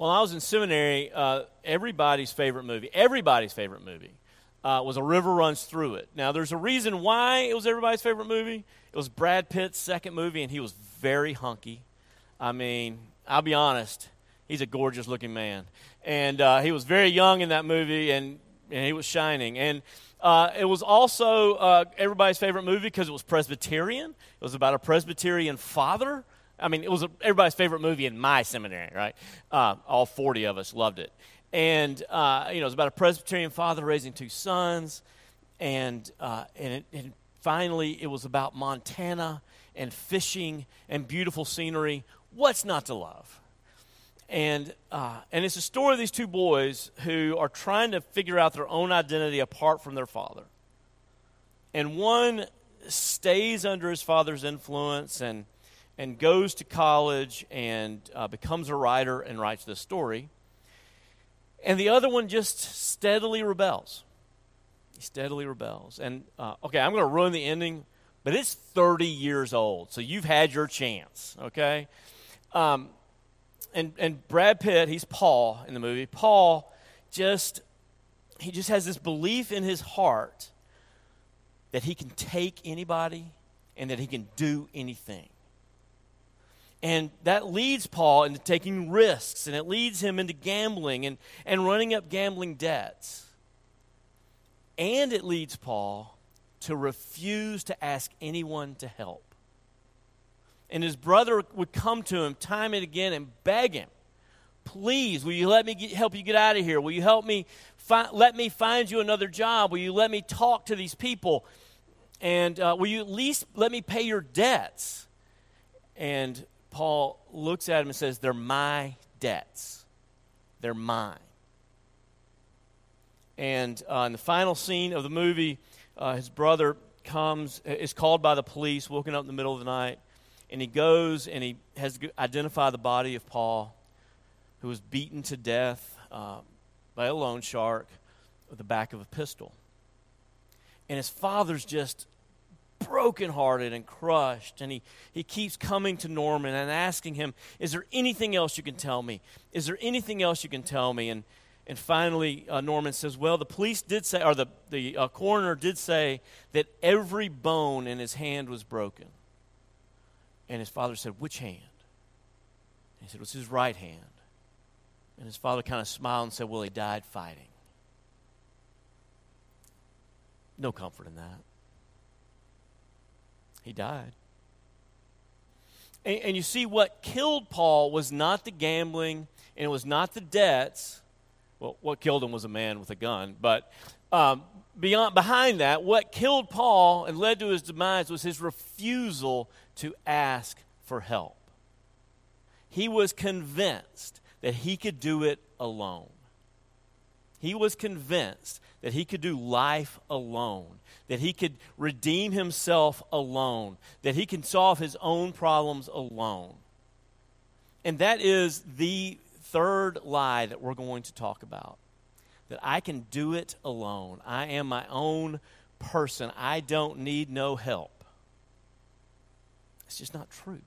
When I was in seminary, uh, everybody's favorite movie, everybody's favorite movie, uh, was A River Runs Through It. Now, there's a reason why it was everybody's favorite movie. It was Brad Pitt's second movie, and he was very hunky. I mean, I'll be honest, he's a gorgeous looking man. And uh, he was very young in that movie, and, and he was shining. And uh, it was also uh, everybody's favorite movie because it was Presbyterian. It was about a Presbyterian father. I mean, it was everybody's favorite movie in my seminary, right? Uh, all 40 of us loved it. And, uh, you know, it was about a Presbyterian father raising two sons. And, uh, and, it, and finally, it was about Montana and fishing and beautiful scenery. What's not to love? And, uh, and it's a story of these two boys who are trying to figure out their own identity apart from their father. And one stays under his father's influence and, and goes to college and uh, becomes a writer and writes this story. And the other one just steadily rebels. He steadily rebels. And, uh, okay, I'm going to ruin the ending, but it's 30 years old, so you've had your chance, okay? Um, and, and Brad Pitt, he's Paul in the movie. Paul just, he just has this belief in his heart that he can take anybody and that he can do anything. And that leads Paul into taking risks, and it leads him into gambling and, and running up gambling debts. And it leads Paul to refuse to ask anyone to help and his brother would come to him time and again and beg him, Please, will you let me get, help you get out of here? Will you help me? Fi- let me find you another job. Will you let me talk to these people? And uh, will you at least let me pay your debts? And Paul looks at him and says, They're my debts. They're mine. And uh, in the final scene of the movie, uh, his brother comes, is called by the police, woken up in the middle of the night and he goes and he has identified the body of Paul, who was beaten to death uh, by a loan shark with the back of a pistol. And his father's just brokenhearted and crushed. And he, he keeps coming to Norman and asking him, Is there anything else you can tell me? Is there anything else you can tell me? And, and finally, uh, Norman says, Well, the police did say, or the, the uh, coroner did say, that every bone in his hand was broken. And his father said, Which hand? And he said, It was his right hand. And his father kind of smiled and said, Well, he died fighting. No comfort in that. He died. And, and, you see, what killed Paul was not the gambling and it was not the debts. Well, what killed him was a man with a gun. But um, beyond, behind that, what killed Paul and led to his demise was his refusal to ask for help. He was convinced that he could do it alone. He was convinced that he could do life alone, that he could redeem himself alone, that he can solve his own problems alone. And that is the third lie that we're going to talk about that I can do it alone. I am my own person. I don't need no help. It's just not true.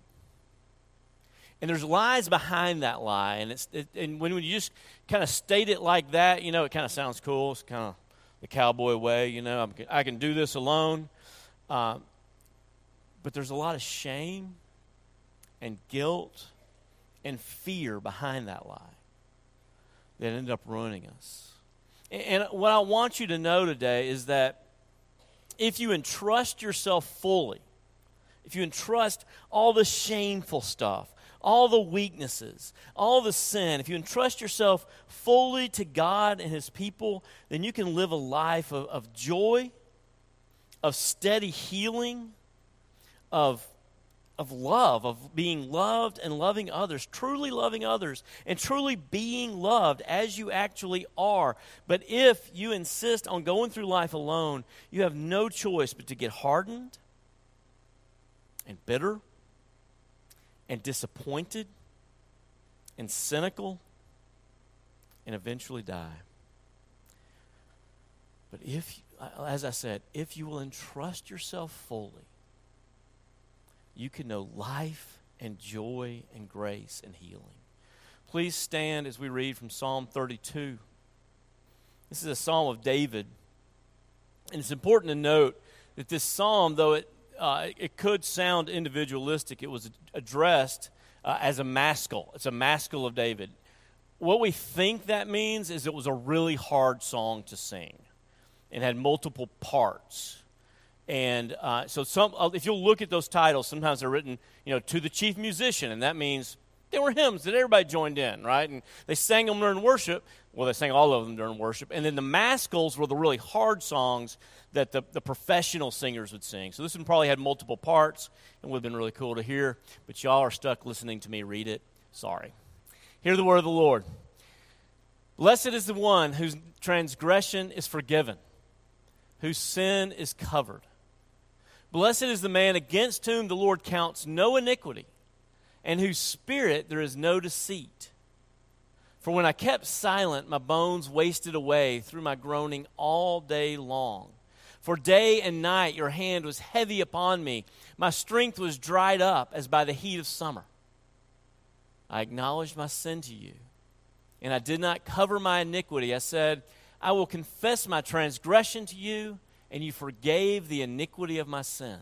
And there's lies behind that lie. And, it's, it, and when you just kind of state it like that, you know, it kind of sounds cool. It's kind of the cowboy way, you know, I'm, i can do this alone. Uh, but there's a lot of shame and guilt and fear behind that lie that end up ruining us. And what I want you to know today is that if you entrust yourself fully if you entrust all the shameful stuff, all the weaknesses, all the sin, if you entrust yourself fully to God and His people, then you can live a life of, of joy, of steady healing, of, of love, of being loved and loving others, truly loving others, and truly being loved as you actually are. But if you insist on going through life alone, you have no choice but to get hardened and bitter and disappointed and cynical and eventually die. But if, as I said, if you will entrust yourself fully, you can know life and joy and grace and healing. Please stand as we read from Psalm 32. This is a psalm of David. And it's important to note that this psalm, though it, uh, it could sound individualistic, it was addressed uh, as a maskil. It's a maskil of David. What we think that means is it was a really hard song to sing and had multiple parts. And uh, so, some, uh, if you'll look at those titles, sometimes they're written, you know, to the chief musician, and that means they were hymns that everybody joined in, right? And they sang them during worship. Well, they sang all of them during worship. And then the maskils were the really hard songs that the, the professional singers would sing. So this one probably had multiple parts and would have been really cool to hear. But y'all are stuck listening to me read it. Sorry. Hear the word of the Lord. Blessed is the one whose transgression is forgiven, whose sin is covered. Blessed is the man against whom the Lord counts no iniquity and whose spirit there is no deceit. For when I kept silent, my bones wasted away through my groaning all day long. For day and night your hand was heavy upon me. My strength was dried up as by the heat of summer. I acknowledged my sin to you, and I did not cover my iniquity. I said, I will confess my transgression to you, and you forgave the iniquity of my sin.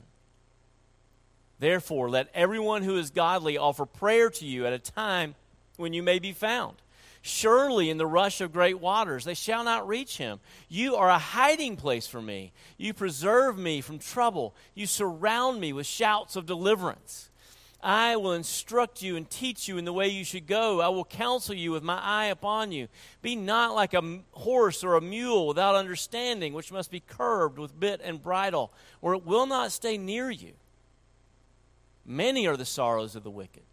Therefore, let everyone who is godly offer prayer to you at a time when you may be found. Surely, in the rush of great waters, they shall not reach him. You are a hiding place for me. You preserve me from trouble. You surround me with shouts of deliverance. I will instruct you and teach you in the way you should go. I will counsel you with my eye upon you. Be not like a horse or a mule without understanding, which must be curbed with bit and bridle, or it will not stay near you. Many are the sorrows of the wicked,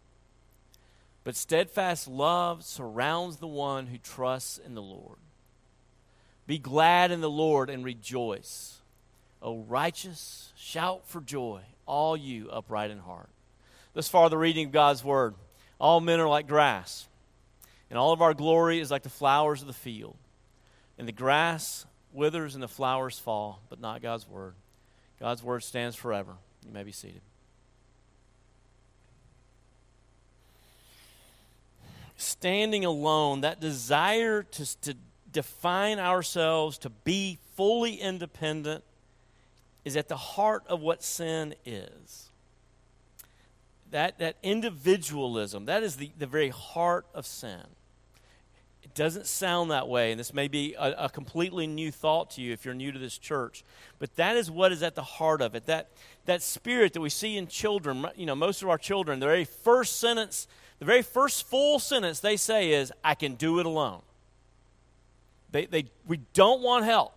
but steadfast love surrounds the one who trusts in the Lord. Be glad in the Lord and rejoice. O righteous, shout for joy, all you upright in heart. Thus far, the reading of God's word. All men are like grass, and all of our glory is like the flowers of the field. And the grass withers and the flowers fall, but not God's word. God's word stands forever. You may be seated. Standing alone, that desire to, to define ourselves, to be fully independent, is at the heart of what sin is. That, that individualism, that is the, the very heart of sin. It doesn't sound that way, and this may be a, a, completely new thought to you if you're new to this church, but that is what is at the heart of it. That, that spirit that we see in children, you know, most of our children, the very first sentence the very first full sentence they say is, I can do it alone. They, they, we don't want help.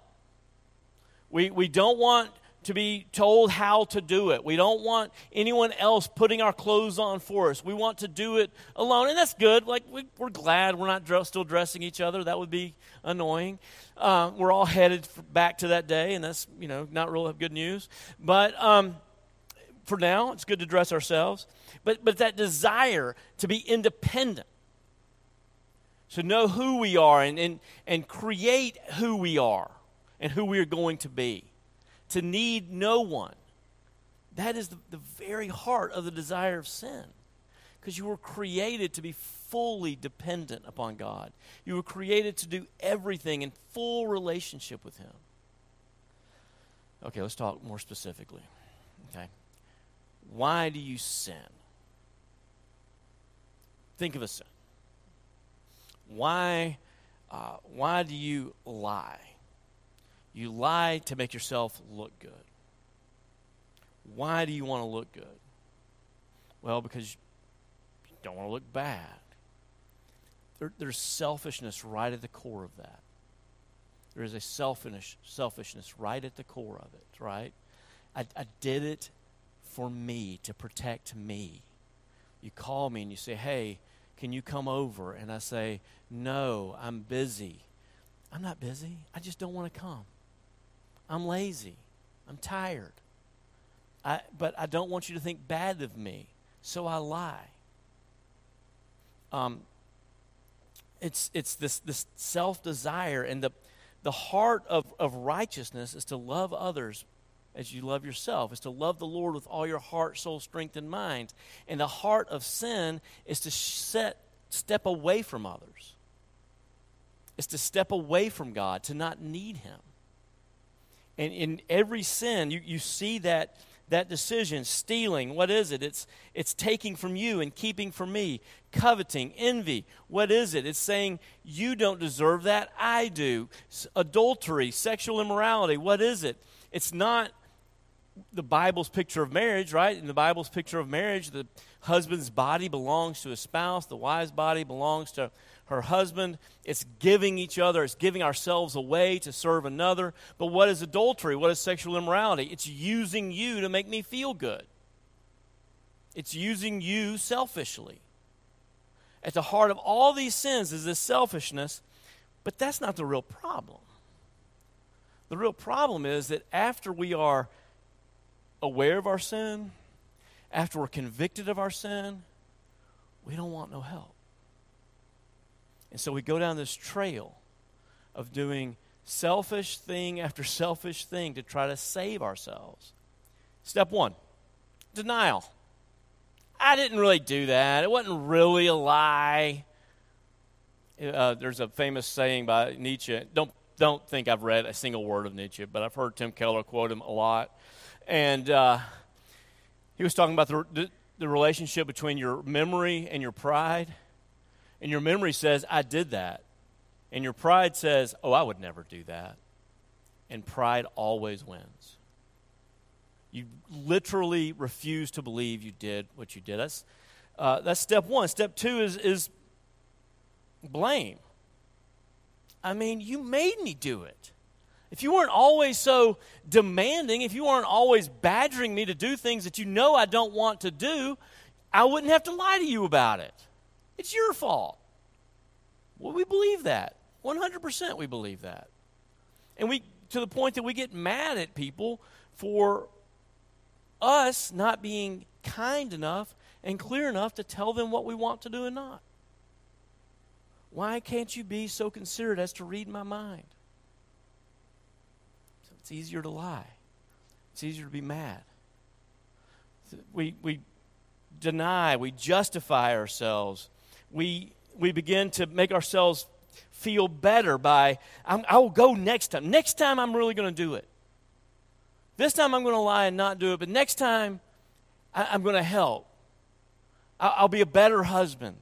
We, we don't want to be told how to do it. We don't want anyone else putting our clothes on for us. We want to do it alone. And that's good. Like, we, are glad we're not dr- still dressing each other. That would be annoying. Uh, we're all headed back to that day, and that's, you know, not real good news. But um, for now, it's good to dress ourselves but, but that desire to be independent, to know who we are and, and, and create who we are and who we are going to be, to need no one. That is the, the very heart of the desire of sin. Because you were created to be fully dependent upon God. You were created to do everything in full relationship with Him. Okay, let's talk more specifically. Okay. Why do you sin? Think of a sin. Why, uh, why do you lie? You lie to make yourself look good. Why do you want to look good? Well, because you don't want to look bad. There, there's selfishness right at the core of that. There is a selfish, selfishness right at the core of it, right? I, I did it for me, to protect me you call me and you say, Hey, can you come over? And I say, No, I'm busy. I'm not busy. I just don't want to come. I'm lazy. I'm tired. I, but I don't want you to think bad of me, so I lie. Um, it's it's this this self desire and the the heart of, of righteousness is to love others as you love yourself, is to love the Lord with all your heart, soul, strength, and mind. And the heart of sin is to set step away from others. It's to step away from God, to not need Him. And in every sin, you, you see that, that decision stealing, what is it? It's, it's taking from you and keeping from me. Coveting, envy, what is it? It's saying, You don't deserve that, I do. Adultery, sexual immorality, what is it? It's not the Bible's picture of marriage, right? In the Bible's picture of marriage, the husband's body belongs to his spouse, the wife's body belongs to her husband. It's giving each other, it's giving ourselves away to serve another. But what is adultery? What is sexual immorality? It's using you to make me feel good, it's using you selfishly. At the heart of all these sins is this selfishness, but that's not the real problem. The real problem is that after we are aware of our sin, after we're convicted of our sin, we don't want no help. And so we go down this trail of doing selfish thing after selfish thing to try to save ourselves. Step one denial. I didn't really do that. It wasn't really a lie. Uh, there's a famous saying by Nietzsche. Don't, don't think I've read a single word of Nietzsche, but I've heard Tim Keller quote him a lot. And uh, he was talking about the, the, the relationship between your memory and your pride. And your memory says, I did that. And your pride says, Oh, I would never do that. And pride always wins. You literally refuse to believe you did what you did. That's, uh, that's step one. Step two is, is blame. I mean, you made me do it. If you weren't always so demanding, if you weren't always badgering me to do things that you know I don't want to do, I wouldn't have to lie to you about it. It's your fault. Well, we believe that. 100% we believe that. And we, to the point that we get mad at people for us not being kind enough and clear enough to tell them what we want to do and not. Why can't you be so considerate as to read my mind? It's easier to lie. It's easier to be mad. We, we deny, we justify ourselves. We, we begin to make ourselves feel better by, i will go next time. Next time, I'm really going to do it. This time, I'm going to lie and not do it, but next time, I, am going to help. I, will be a better husband.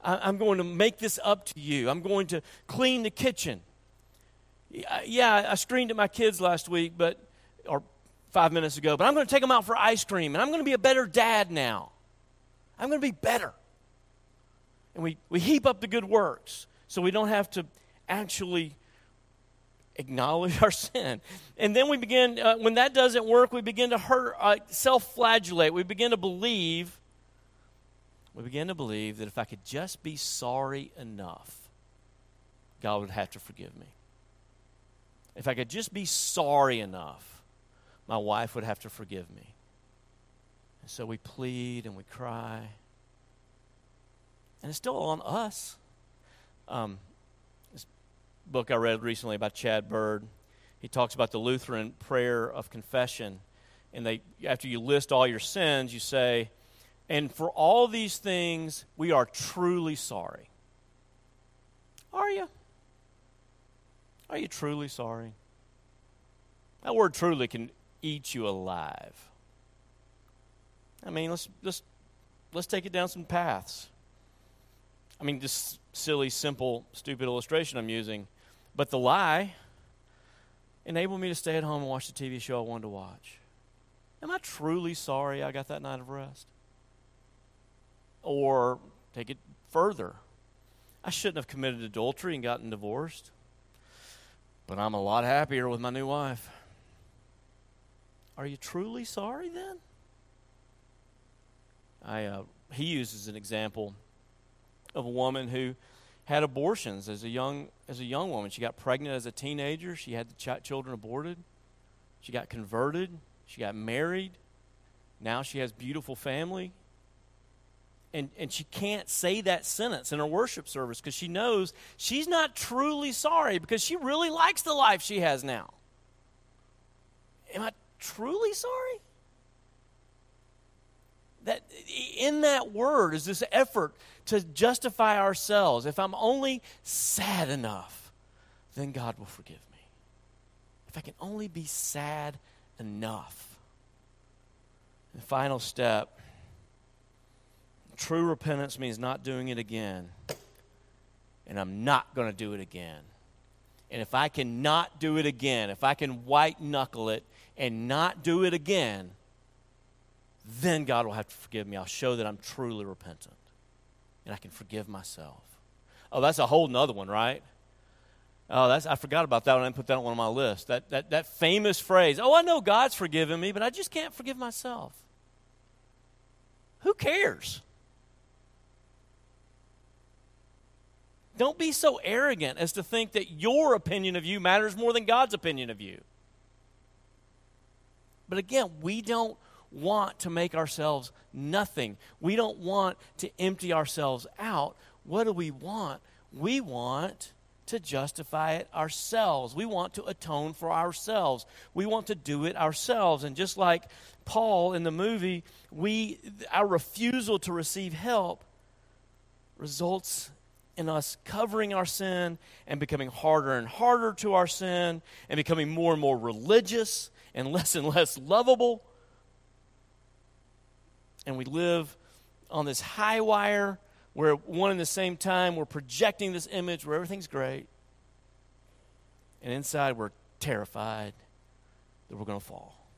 I, am going to make this up to you. I'm going to clean the kitchen yeah, I screamed at my kids last week, but or five minutes ago, but I'm going to take them out for ice cream, and I'm going to be a better dad now. I'm going to be better. And we, we heap up the good works so we don't have to actually acknowledge our sin. And then we begin, uh, when that doesn't work, we begin to hurt, uh, self flagellate. We begin to believe, we begin to believe that if I could just be sorry enough, God would have to forgive me. If I could just be sorry enough, my wife would have to forgive me. And so we plead and we cry. And it's still on us. Um, this book I read recently by Chad Bird, he talks about the Lutheran prayer of confession. And they, after you list all your sins, you say, and for all these things, we are truly sorry. Are you? Are you truly sorry? That word truly can eat you alive. I mean, let's let's let's take it down some paths. I mean, just silly, simple, stupid illustration I'm using, but the lie enabled me to stay at home and watch the TV show I wanted to watch. Am I truly sorry I got that night of rest? Or take it further. I shouldn't have committed adultery and gotten divorced. But I'm a lot happier with my new wife. Are you truly sorry then? I, uh, he uses an example of a woman who had abortions as a young as a young woman. She got pregnant as a teenager. She had the ch- children aborted. She got converted. She got married. Now she has beautiful family and, and she can't say that sentence in her worship service because she knows she's not truly sorry because she really likes the life she has now. Am I truly sorry? That in that word is this effort to justify ourselves, if I'm only sad enough, then God will forgive me. If I can only be sad enough. The final step true repentance means not doing it again. And I'm not going to do it again. And if I can not do it again, if I can white knuckle it and not do it again, then God will have to forgive me. I'll show that I'm truly repentant and I can forgive myself. Oh, that's a whole nother one, right? Oh, that's I forgot about that one. I didn't put that one on my list. That, that, that famous phrase, oh, I know God's forgiven me, but I just can't forgive myself. Who cares? Don't be so arrogant as to think that your opinion of you matters more than God's opinion of you. But again, we don't want to make ourselves nothing. We don't want to empty ourselves out. What do we want? We want to justify it ourselves. We want to atone for ourselves. We want to do it ourselves. And just like Paul in the movie, we our refusal to receive help results in us covering our sin and becoming harder and harder to our sin and becoming more and more religious and less and less lovable. And we live on this high wire where one and the same time we're projecting this image where everything's great. And inside we're terrified that we're going to fall.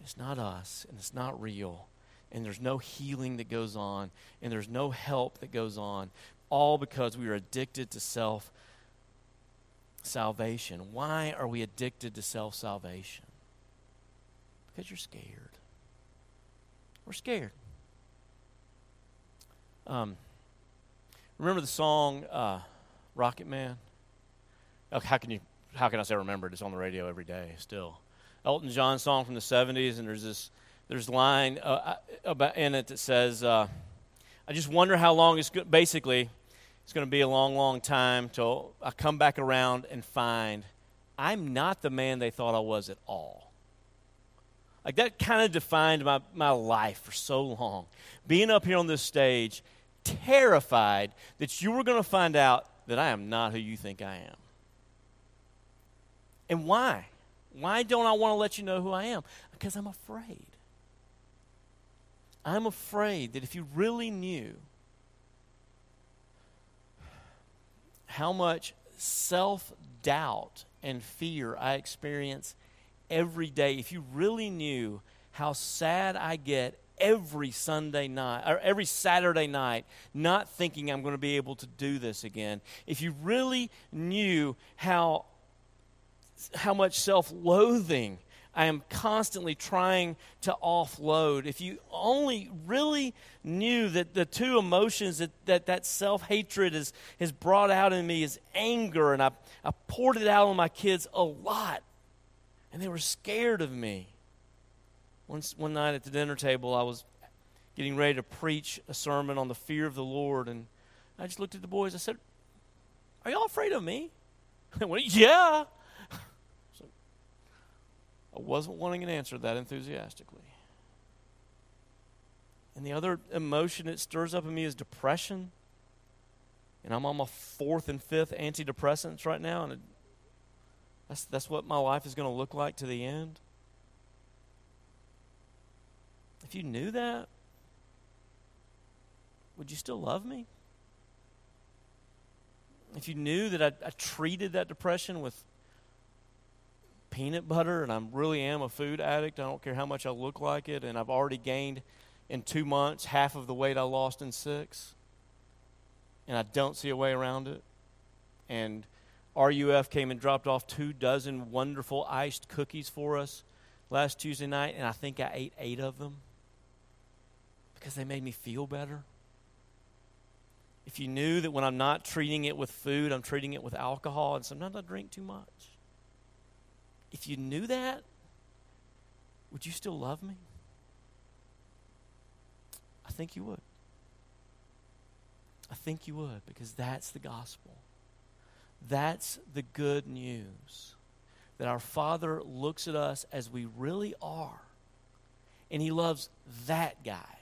It's not us and it's not real and there's no healing that goes on and there's no help that goes on all because we are addicted to self salvation why are we addicted to self salvation because you're scared we're scared. Um, remember the song uh, Rocket Man? Oh, how can you? How can I say remember it? It's on the radio every day still. Elton John song from the '70s, and there's this there's a line uh, uh, about in it that says, uh, "I just wonder how long it's basically it's going to be a long, long time till I come back around and find I'm not the man they thought I was at all." Like that kind of defined my, my life for so long. Being up here on this stage, terrified that you were going to find out that I am not who you think I am. And why? Why don't I want to let you know who I am? Because I'm afraid. I'm afraid that if you really knew how much self doubt and fear I experience every day, if you really knew how sad I get every Sunday night or every Saturday night, not thinking I'm going to be able to do this again, if you really knew how how much self-loathing I am constantly trying to offload. If you only really knew that the two emotions that that, that self hatred has, has brought out in me is anger, and I, I poured it out on my kids a lot and they were scared of me. Once, one night at the dinner table, I was getting ready to preach a sermon on the fear of the Lord, and I just looked at the boys. I said, Are y'all afraid of me? They went, Yeah. I wasn't wanting an answer that enthusiastically. And the other emotion it stirs up in me is depression. And I'm on my fourth and fifth antidepressants right now, and it that's, that's what my life is going to look like to the end. If you knew that, would you still love me? If you knew that I, I treated that depression with peanut butter and I really am a food addict, I don't care how much I look like it, and I've already gained in two months half of the weight I lost in six, and I don't see a way around it, and RUF came and dropped off two dozen wonderful iced cookies for us last Tuesday night, and I think I ate eight of them because they made me feel better. If you knew that when I'm not treating it with food, I'm treating it with alcohol, and sometimes I drink too much. If you knew that, would you still love me? I think you would. I think you would because that's the gospel. That's the good news. That our Father looks at us as we really are. And He loves that guy.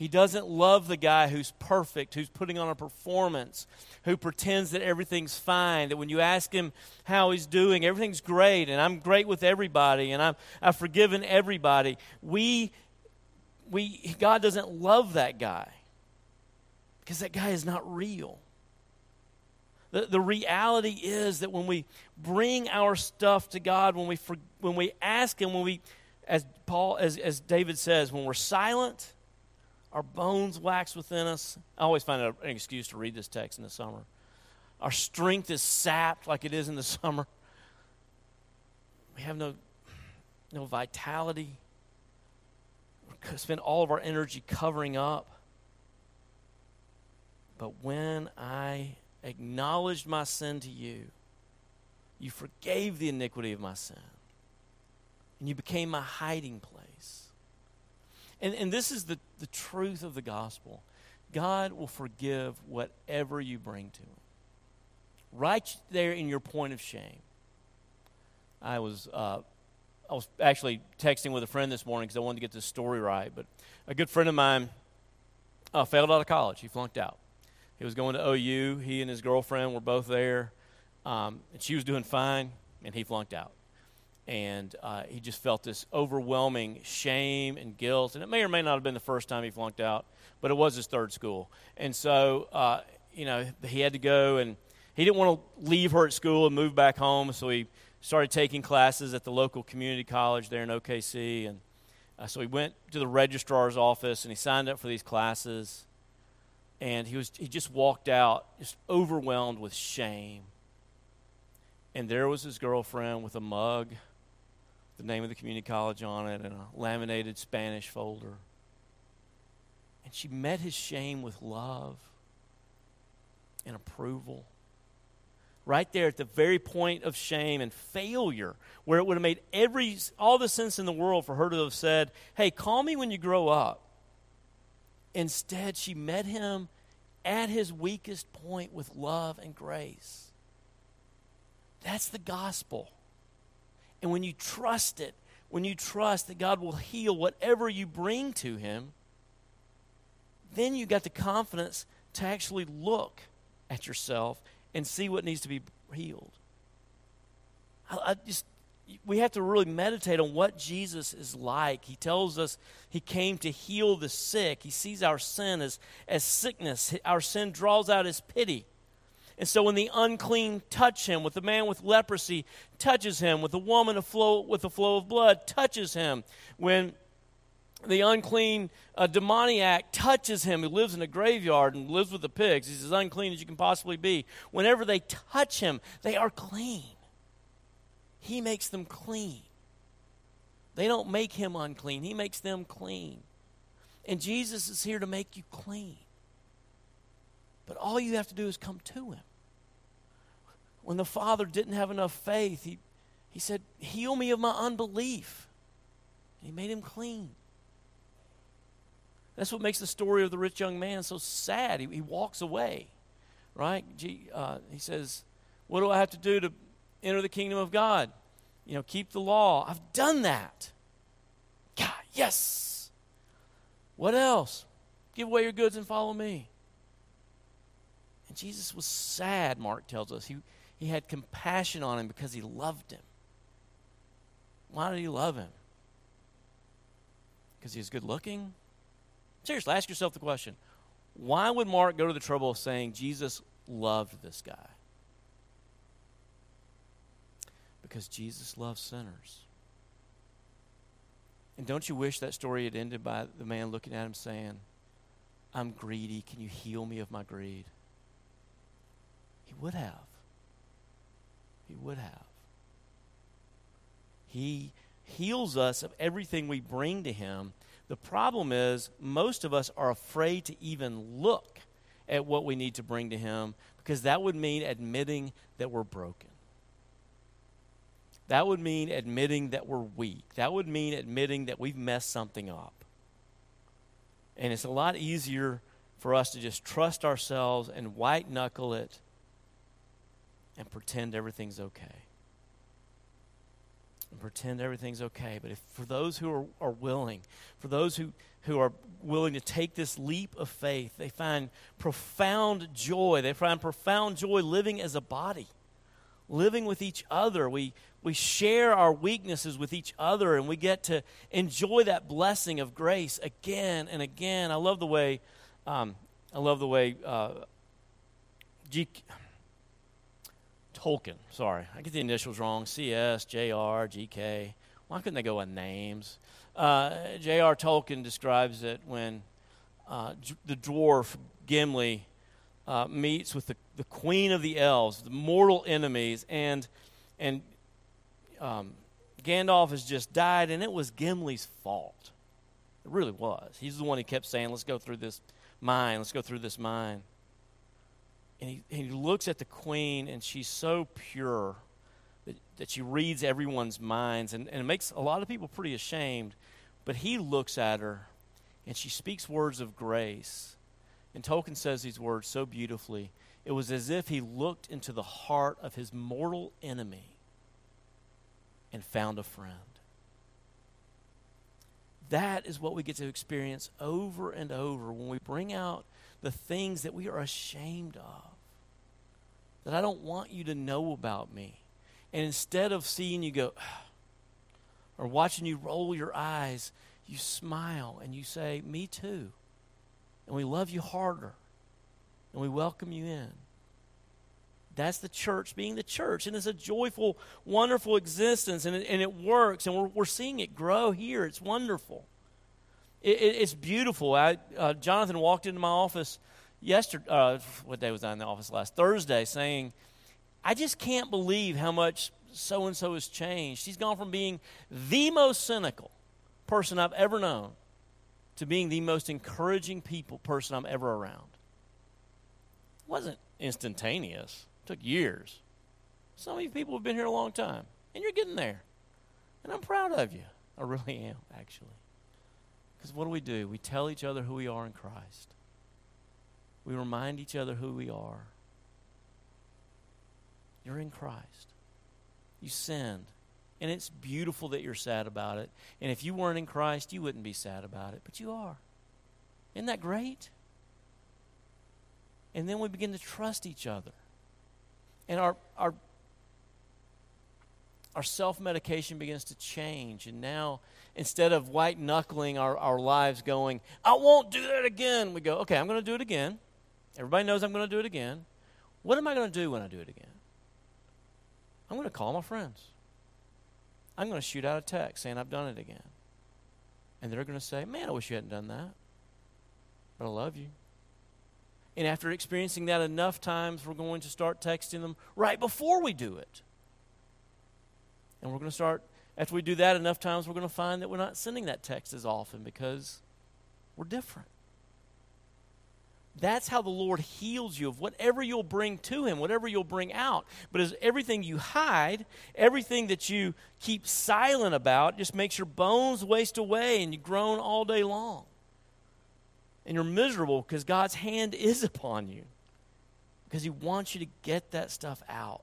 He doesn't love the guy who's perfect, who's putting on a performance, who pretends that everything's fine, that when you ask him how he's doing, everything's great, and I'm great with everybody, and I'm, I've forgiven everybody. We, we, God doesn't love that guy because that guy is not real. The, the reality is that when we bring our stuff to God, when we, for, when we ask Him, when we, as Paul, as, as David says, when we're silent, our bones wax within us. I always find an excuse to read this text in the summer. Our strength is sapped like it is in the summer. We have no, no vitality. We spend all of our energy covering up. But when I acknowledged my sin to you, you forgave the iniquity of my sin, and you became my hiding place. And, and this is the, the truth of the gospel God will forgive whatever you bring to Him. Right there in your point of shame. I was, uh, I was actually texting with a friend this morning because I wanted to get this story right. But a good friend of mine uh, failed out of college. He flunked out. He was going to OU. He and his girlfriend were both there. Um, and she was doing fine, and he flunked out and uh, he just felt this overwhelming shame and guilt. And it may or may not have been the first time he flunked out, but it was his third school. And so, uh, you know, he had to go, and he didn't want to leave her at school and move back home, so he started taking classes at the local community college there in OKC. And uh, so he went to the registrar's office and he signed up for these classes. And he, was, he just walked out, just overwhelmed with shame. And there was his girlfriend with a mug the name of the community college on it and a laminated Spanish folder. And she met his shame with love and approval. Right there at the very point of shame and failure, where it would have made every all the sense in the world for her to have said, Hey, call me when you grow up. Instead, she met him at his weakest point with love and grace. That's the gospel. And when you trust it, when you trust that God will heal whatever you bring to Him, then you got the confidence to actually look at yourself and see what needs to be healed. I, I just we have to really meditate on what Jesus is like. He tells us he came to heal the sick. He sees our sin as, as sickness. Our sin draws out his pity. And so when the unclean touch him, with the man with leprosy touches him, with the woman a flow, with a flow of blood touches him, when the unclean uh, demoniac touches him who lives in a graveyard and lives with the pigs, he's as unclean as you can possibly be. Whenever they touch him, they are clean. He makes them clean. They don't make him unclean, he makes them clean. And Jesus is here to make you clean. But all you have to do is come to him when the father didn't have enough faith, he, he said, Heal me of my unbelief. And he made him clean. That's what makes the story of the rich young man so sad. He, he walks away, right? Gee, uh, he says, What do I have to do to enter the kingdom of God? You know, keep the law. I've done that. God, yes. What else? Give away your goods and follow me. And Jesus was sad, Mark tells us. He, he had compassion on him because he loved him. Why did he love him? Because he was good looking? Seriously, ask yourself the question why would Mark go to the trouble of saying Jesus loved this guy? Because Jesus loves sinners. And don't you wish that story had ended by the man looking at him saying, I'm greedy. Can you heal me of my greed? He would have. He would have. He heals us of everything we bring to Him. The problem is, most of us are afraid to even look at what we need to bring to Him because that would mean admitting that we're broken. That would mean admitting that we're weak. That would mean admitting that we've messed something up. And it's a lot easier for us to just trust ourselves and white knuckle it and pretend everything's okay. and pretend everything's okay. But if for those who are, are willing, for those who, who are willing to take this leap of faith, they find profound joy. They find profound joy living as a body, living with each other. We, we share our weaknesses with each other, and we get to enjoy that blessing of grace again and again. I love the way, um, I love the way uh, G. Tolkien, sorry, I get the initials wrong. CS, JR, GK. Why couldn't they go with names? Uh, J.R. Tolkien describes it when uh, the dwarf Gimli uh, meets with the, the queen of the elves, the mortal enemies, and and um, Gandalf has just died, and it was Gimli's fault. It really was. He's the one who kept saying, "Let's go through this mine. Let's go through this mine." And he, he looks at the queen, and she's so pure that, that she reads everyone's minds, and, and it makes a lot of people pretty ashamed. But he looks at her, and she speaks words of grace. And Tolkien says these words so beautifully. It was as if he looked into the heart of his mortal enemy and found a friend. That is what we get to experience over and over when we bring out the things that we are ashamed of, that I don't want you to know about me. And instead of seeing you go, or watching you roll your eyes, you smile and you say, Me too. And we love you harder. And we welcome you in. That's the church being the church. And it's a joyful, wonderful existence. And it, and it works. And we're, we're seeing it grow here. It's wonderful. It, it, it's beautiful. I, uh, Jonathan walked into my office yesterday. Uh, what day was I in the office last? Thursday, saying, I just can't believe how much so and so has changed. She's gone from being the most cynical person I've ever known to being the most encouraging people person I'm ever around. It wasn't instantaneous It took years. Some of you people have been here a long time, and you're getting there. And I'm proud of you. I really am, actually. Because what do we do? We tell each other who we are in Christ, we remind each other who we are. You're in Christ. You sinned. And it's beautiful that you're sad about it. And if you weren't in Christ, you wouldn't be sad about it. But you are. Isn't that great? And then we begin to trust each other and our our our self medication begins to change. And now, instead of white knuckling our, our lives, going, I won't do that again, we go, okay, I'm going to do it again. Everybody knows I'm going to do it again. What am I going to do when I do it again? I'm going to call my friends. I'm going to shoot out a text saying I've done it again. And they're going to say, man, I wish you hadn't done that. But I love you. And after experiencing that enough times, we're going to start texting them right before we do it. And we're going to start, after we do that enough times, we're going to find that we're not sending that text as often because we're different. That's how the Lord heals you of whatever you'll bring to Him, whatever you'll bring out. But as everything you hide, everything that you keep silent about, just makes your bones waste away and you groan all day long and you're miserable because God's hand is upon you because He wants you to get that stuff out.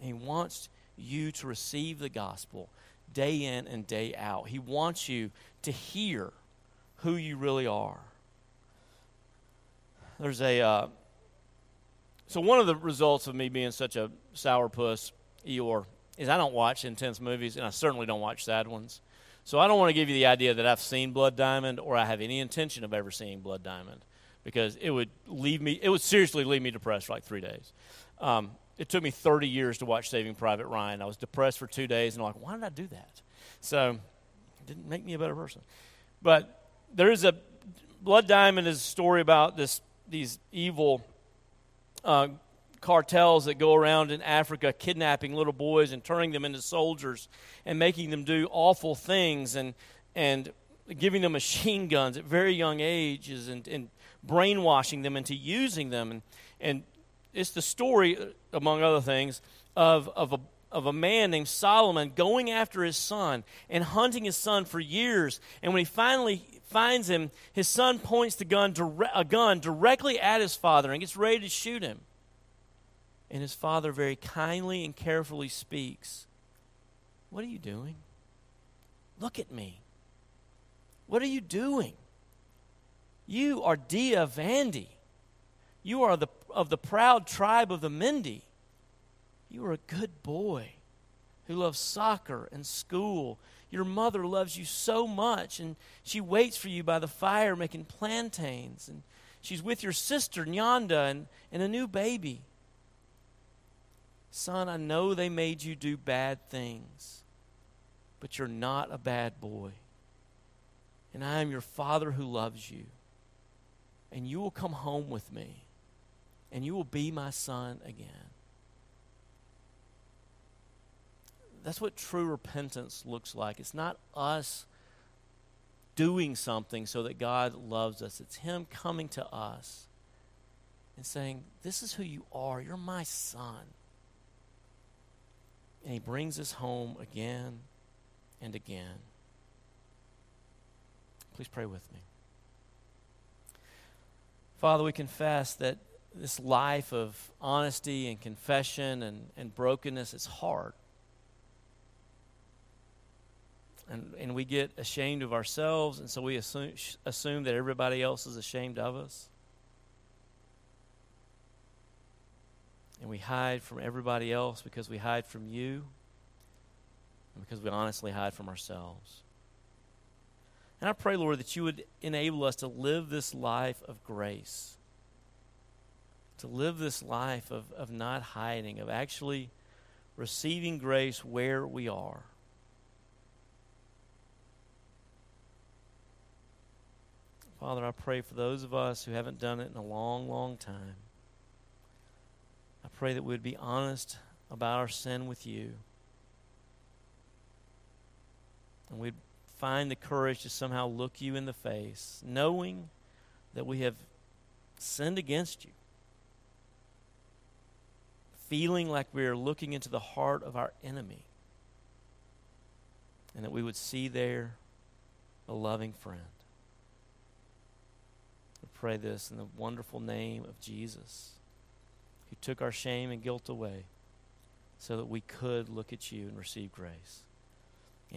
He wants you to receive the gospel day in and day out. He wants you to hear who you really are. There's a. Uh, so, one of the results of me being such a sourpuss, Eeyore, is I don't watch intense movies, and I certainly don't watch sad ones. So I don't want to give you the idea that I've seen Blood Diamond or I have any intention of ever seeing Blood Diamond because it would leave me, it would seriously leave me depressed for like three days. Um, it took me 30 years to watch Saving Private Ryan. I was depressed for two days and I'm like, why did I do that? So it didn't make me a better person. But there is a, Blood Diamond is a story about this, these evil uh, cartels that go around in Africa kidnapping little boys and turning them into soldiers and making them do awful things and, and giving them machine guns at very young ages and, and brainwashing them into using them. And, and it's the story, among other things, of, of, a, of a man named Solomon going after his son and hunting his son for years. And when he finally finds him, his son points the gun dire- a gun directly at his father and gets ready to shoot him. And his father very kindly and carefully speaks What are you doing? Look at me. What are you doing? You are Dia Vandy. You are the, of the proud tribe of the Mende. You are a good boy who loves soccer and school. Your mother loves you so much, and she waits for you by the fire making plantains. And she's with your sister, Nyanda, and, and a new baby. Son, I know they made you do bad things, but you're not a bad boy. And I am your father who loves you. And you will come home with me, and you will be my son again. That's what true repentance looks like. It's not us doing something so that God loves us, it's Him coming to us and saying, This is who you are. You're my son. And He brings us home again and again. Please pray with me. Father, we confess that this life of honesty and confession and, and brokenness is hard. and, and we get ashamed of ourselves, and so we assume, assume that everybody else is ashamed of us. And we hide from everybody else because we hide from you, and because we honestly hide from ourselves. And I pray, Lord, that you would enable us to live this life of grace, to live this life of, of not hiding, of actually receiving grace where we are. Father, I pray for those of us who haven't done it in a long, long time. I pray that we'd be honest about our sin with you. And we'd find the courage to somehow look you in the face, knowing that we have sinned against you. Feeling like we are looking into the heart of our enemy. And that we would see there a loving friend We pray this in the wonderful name of Jesus, who took our shame and guilt away so that we could look at you and receive grace.